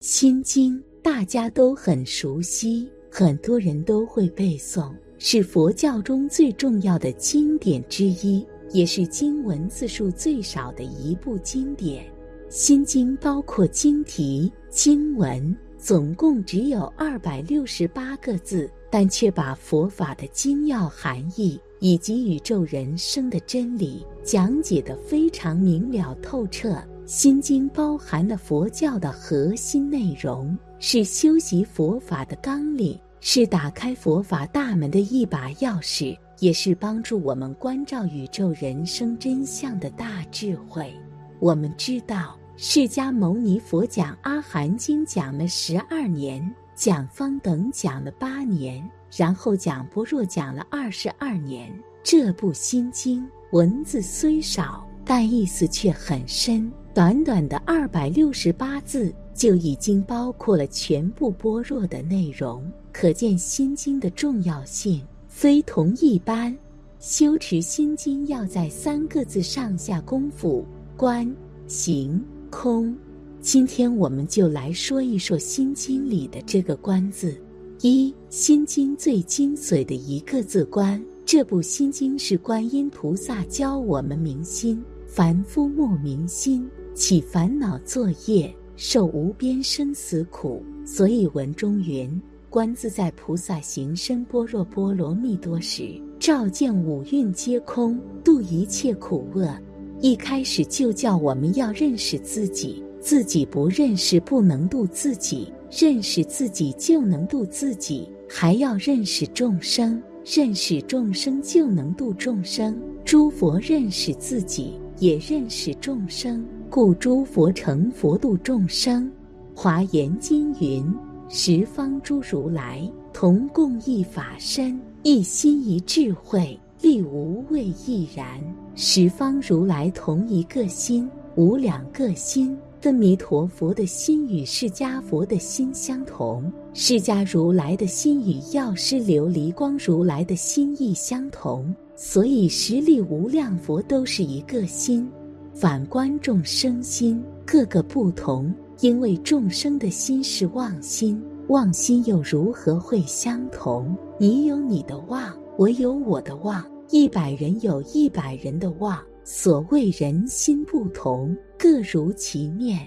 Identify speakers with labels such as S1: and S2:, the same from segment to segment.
S1: 心经大家都很熟悉，很多人都会背诵，是佛教中最重要的经典之一，也是经文字数最少的一部经典。心经包括经题、经文，总共只有二百六十八个字，但却把佛法的精要含义以及宇宙人生的真理讲解得非常明了透彻。心经包含了佛教的核心内容，是修习佛法的纲领，是打开佛法大门的一把钥匙，也是帮助我们关照宇宙人生真相的大智慧。我们知道，释迦牟尼佛讲《阿含经》讲了十二年，讲方等讲了八年，然后讲般若讲了二十二年。这部心经文字虽少，但意思却很深。短短的二百六十八字就已经包括了全部般若的内容，可见心经的重要性非同一般。修持心经要在三个字上下功夫：观、行、空。今天我们就来说一说心经里的这个“观”字。一心经最精髓的一个字“观”，这部心经是观音菩萨教我们明心，凡夫莫明心。起烦恼作业，受无边生死苦。所以文中云：“观自在菩萨行深般若波罗蜜多时，照见五蕴皆空，度一切苦厄。”一开始就叫我们要认识自己，自己不认识不能度自己，认识自己就能度自己，还要认识众生，认识众生就能度众生。诸佛认识自己，也认识众生。故诸佛成佛度众生，《华严经》云：“十方诸如来同共一法身，一心一智慧，力无畏亦然。十方如来同一个心，无两个心。阿弥陀佛的心与释迦佛的心相同，释迦如来的心与药师琉璃光如来的心意相同，所以十力无量佛都是一个心。”反观众生心，各个不同，因为众生的心是妄心，妄心又如何会相同？你有你的妄，我有我的妄，一百人有一百人的妄。所谓人心不同，各如其面。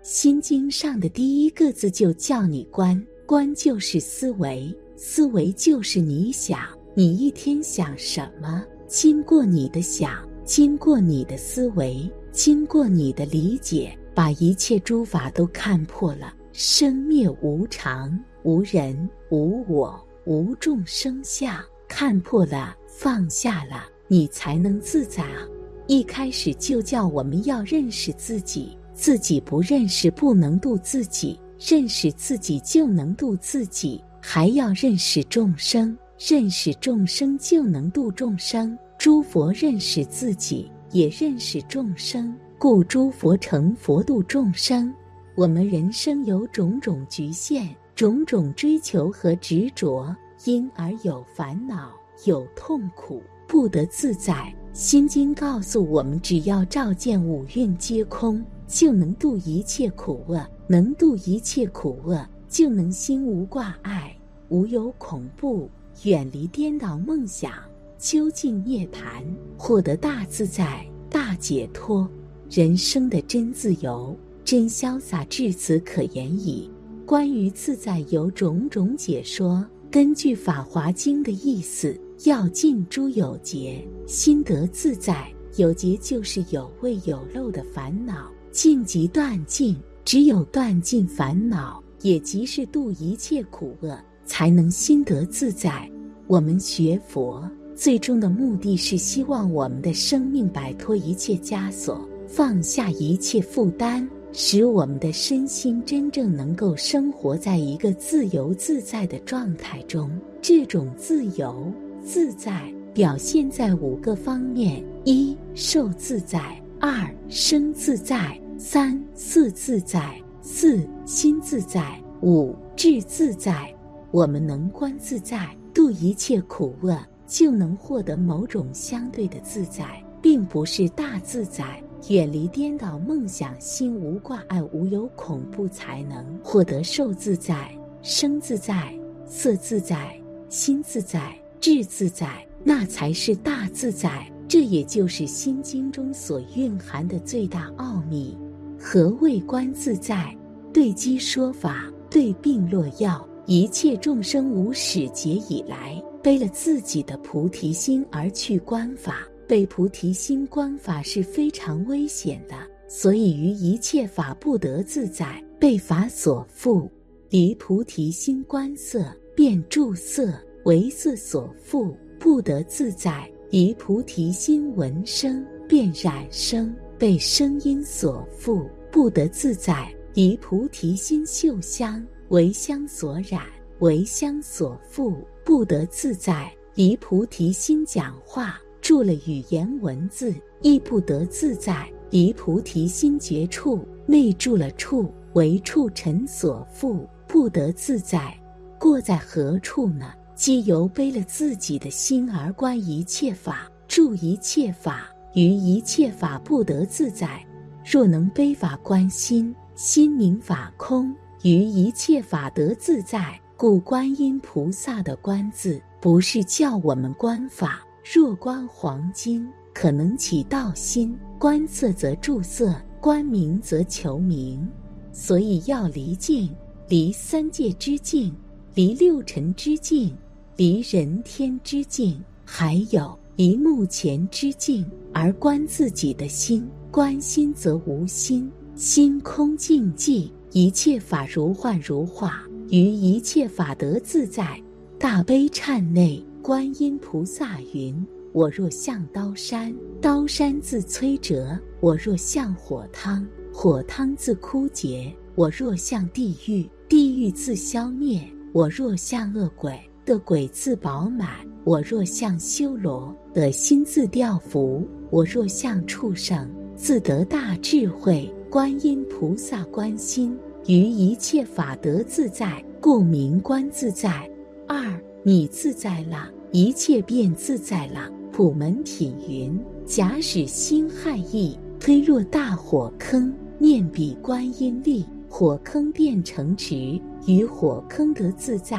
S1: 心经上的第一个字就叫你观，观就是思维，思维就是你想，你一天想什么？经过你的想，经过你的思维。经过你的理解，把一切诸法都看破了，生灭无常，无人，无我，无众生相，看破了，放下了，你才能自在啊！一开始就叫我们要认识自己，自己不认识不能度自己，认识自己就能度自己，还要认识众生，认识众生就能度众生。诸佛认识自己。也认识众生，故诸佛成佛度众生。我们人生有种种局限，种种追求和执着，因而有烦恼，有痛苦，不得自在。心经告诉我们，只要照见五蕴皆空，就能度一切苦厄。能度一切苦厄，就能心无挂碍，无有恐怖，远离颠倒梦想。究竟涅槃，获得大自在、大解脱，人生的真自由、真潇洒，至此可言矣。关于自在有种种解说，根据《法华经》的意思，要尽诸有节，心得自在。有节就是有味有漏的烦恼，尽即断尽，只有断尽烦恼，也即是度一切苦厄，才能心得自在。我们学佛。最终的目的是希望我们的生命摆脱一切枷锁，放下一切负担，使我们的身心真正能够生活在一个自由自在的状态中。这种自由自在表现在五个方面：一、受自在；二、生自在；三、色自在；四、心自在；五、智自在。我们能观自在，度一切苦厄，就能获得某种相对的自在，并不是大自在。远离颠倒梦想，心无挂碍，无有恐怖，才能获得受自在、生自在、色自在、心自在、智自在，那才是大自在。这也就是《心经》中所蕴含的最大奥秘。何谓观自在？对机说法，对病落药。一切众生无始劫以来，背了自己的菩提心而去观法。背菩提心观法是非常危险的，所以于一切法不得自在，被法所缚；离菩提心观色，便著色，为色所缚，不得自在；离菩提心闻声，便染声，被声音所缚，不得自在；离菩提心嗅香，为香所染，为香所缚，不得自在；离菩提心讲话。住了语言文字，亦不得自在；离菩提心觉处，内住了处，为处尘所缚，不得自在。过在何处呢？即由背了自己的心而观一切法，住一切法，于一切法不得自在。若能背法观心，心明法空，于一切法得自在。故观音菩萨的“观”字，不是叫我们观法。若观黄金，可能起道心；观色则著色，观名则求名。所以要离境，离三界之境，离六尘之境，离人天之境，还有离目前之境，而观自己的心。观心则无心，心空静寂，一切法如幻如化，于一切法得自在。大悲忏内。观音菩萨云：“我若向刀山，刀山自摧折；我若向火汤，火汤自枯竭；我若向地狱，地狱自消灭；我若向恶鬼，的鬼自饱满；我若向修罗，的心自调伏；我若向畜生，自得大智慧。观音菩萨观心，于一切法得自在，故名观自在。二。”你自在了，一切便自在了。普门品云：假使心害意，推入大火坑，念彼观音力，火坑变成池，于火坑得自在；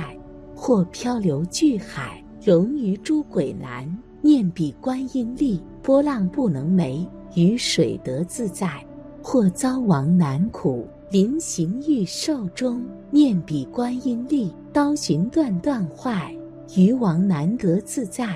S1: 或漂流巨海，融于诸鬼难，念彼观音力，波浪不能没，于水得自在；或遭亡难苦，临行欲受中，念彼观音力。刀寻断断坏，渔王难得自在；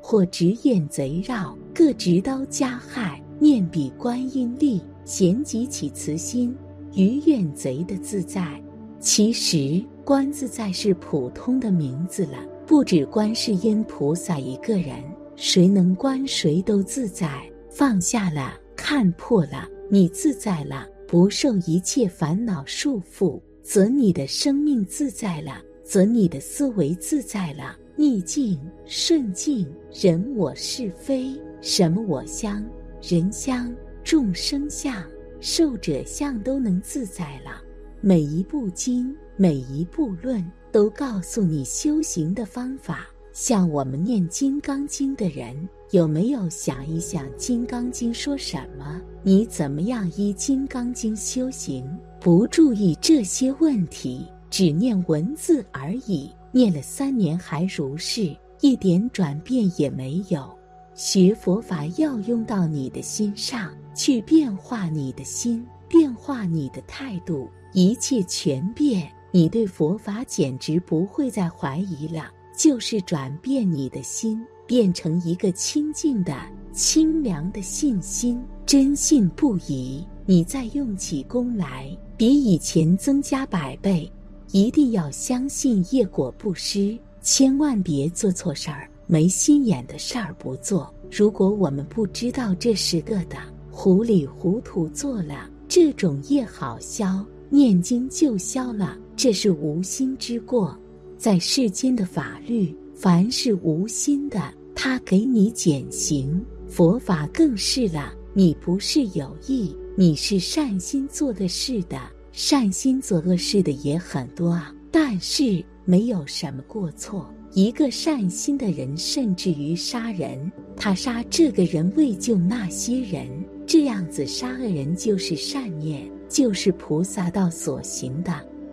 S1: 或执眼贼绕，各执刀加害，念彼观音力，咸即起慈心，于怨贼的自在。其实观自在是普通的名字了，不止观世音菩萨一个人，谁能观谁都自在。放下了，看破了，你自在了，不受一切烦恼束缚，则你的生命自在了。则你的思维自在了，逆境顺境，人我是非，什么我相、人相、众生相、寿者相都能自在了。每一部经，每一部论，都告诉你修行的方法。像我们念《金刚经》的人，有没有想一想《金刚经》说什么？你怎么样依《金刚经》修行？不注意这些问题。只念文字而已，念了三年还如是，一点转变也没有。学佛法要用到你的心上去，变化你的心，变化你的态度，一切全变。你对佛法简直不会再怀疑了，就是转变你的心，变成一个清净的、清凉的信心，真信不疑。你再用起功来，比以前增加百倍。一定要相信业果不失，千万别做错事儿，没心眼的事儿不做。如果我们不知道这是个的，糊里糊涂做了，这种业好消，念经就消了。这是无心之过，在世间的法律，凡是无心的，他给你减刑；佛法更是了，你不是有意，你是善心做的事的，善心做恶事的也很多啊，但是没有什么过错。一个善心的人，甚至于杀人，他杀这个人为救那些人，这样子杀恶人就是善念，就是菩萨道所行的。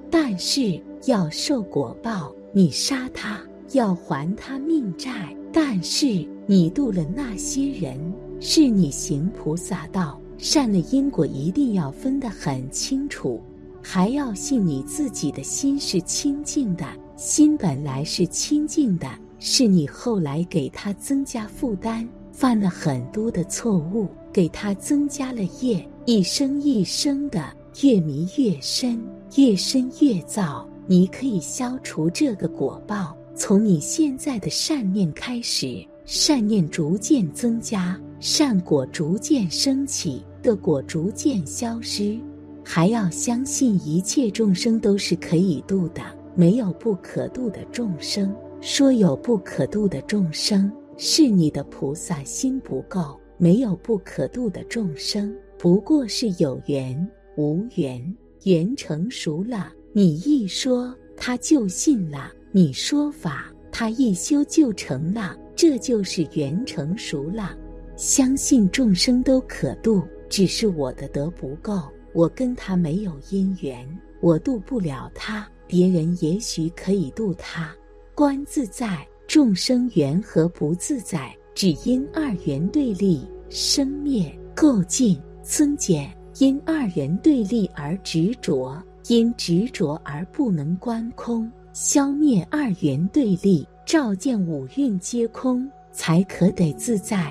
S1: 但是要受果报，你杀他要还他命债，但是你度了那些人，是你行菩萨道，善的因果一定要分得很清楚，还要信你自己的心是清净的。心本来是清净的，是你后来给他增加负担，犯了很多的错误，给他增加了业，一生一生的越迷越深，越深越躁。你可以消除这个果报，从你现在的善念开始，善念逐渐增加，善果逐渐升起，的果逐渐消失。还要相信一切众生都是可以度的。没有不可度的众生，说有不可度的众生，是你的菩萨心不够。没有不可度的众生，不过是有缘无缘，缘成熟了，你一说他就信了；你说法，他一修就成了，这就是缘成熟了。相信众生都可度，只是我的德不够，我跟他没有因缘，我度不了他。别人也许可以度他，观自在众生缘和不自在，只因二元对立生灭构进增减，因二元对立而执着，因执着而不能观空，消灭二元对立，照见五蕴皆空，才可得自在。